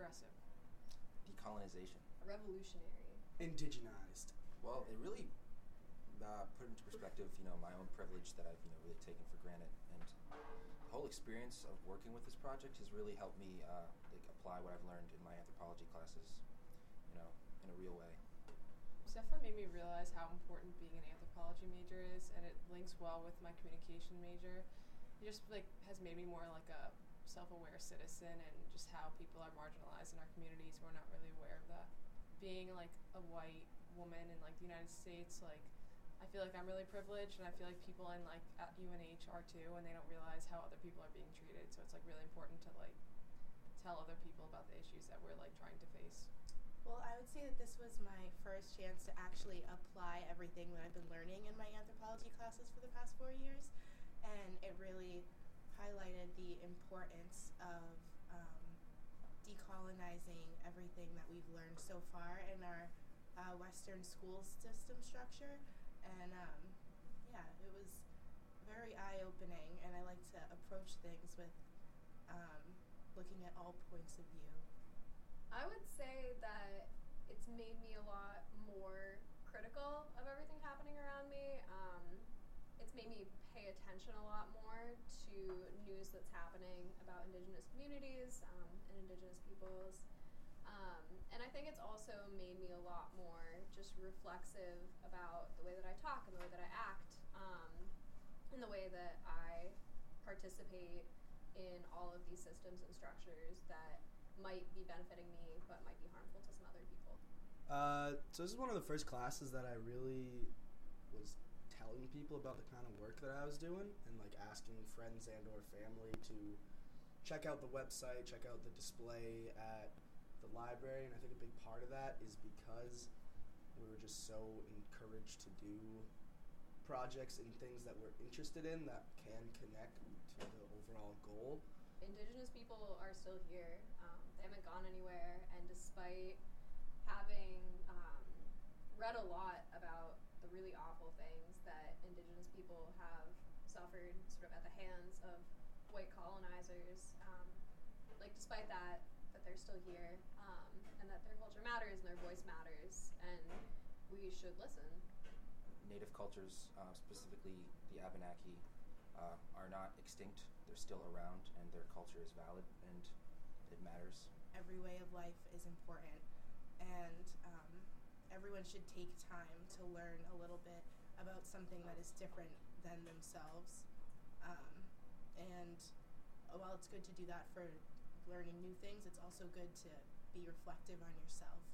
progressive? Decolonization. Revolutionary. Indigenized. Well, it really uh, put into perspective, you know, my own privilege that I've, you know, really taken for granted, and the whole experience of working with this project has really helped me, uh, like, apply what I've learned in my anthropology classes, you know, in a real way. It's definitely made me realize how important being an anthropology major is, and it links well with my communication major. It just like has made me more like a self-aware citizen, and just how people are marginalized in our communities. We're not really aware of that. Being like a white woman in like the United States, like I feel like I'm really privileged, and I feel like people in like at UNH are too, and they don't realize how other people are being treated. So it's like really important to like tell other people about the issues that we're like trying to face. Well, I would say that this was my first chance to actually apply everything that I've been learning in my anthropology classes for the past four years, and it really highlighted the importance of um, decolonizing everything that we've learned so far in our uh, Western school system structure. And um, yeah, it was very eye opening, and I like to approach things with um, looking at all points of view. I would say that it's made me a lot more critical of everything happening around me. Um, it's made me pay attention a lot more to news that's happening about Indigenous um, and Indigenous peoples. Um, and I think it's also made me a lot more just reflexive about the way that I talk and the way that I act um, and the way that I participate in all of these systems and structures that might be benefiting me but might be harmful to some other people. Uh, so this is one of the first classes that I really was telling people about the kind of work that I was doing and like asking friends and or family to check out the website, check out the display at the library and I think a big part of that is because we were just so encouraged to do projects and things that we're interested in that can connect to the overall goal. Indigenous people are still here. Um, they haven't gone anywhere, and despite having um, read a lot about the really awful things that Indigenous people have suffered, sort of at the hands of white colonizers, um, like despite that, that they're still here, um, and that their culture matters and their voice matters, and we should listen. Native cultures, uh, specifically the Abenaki, uh, are not extinct. They're still around, and their culture is valid, and it matters. Every way of life is important, and um, everyone should take time to learn a little bit about something that is different than themselves. Um, and uh, while it's good to do that for learning new things, it's also good to be reflective on yourself.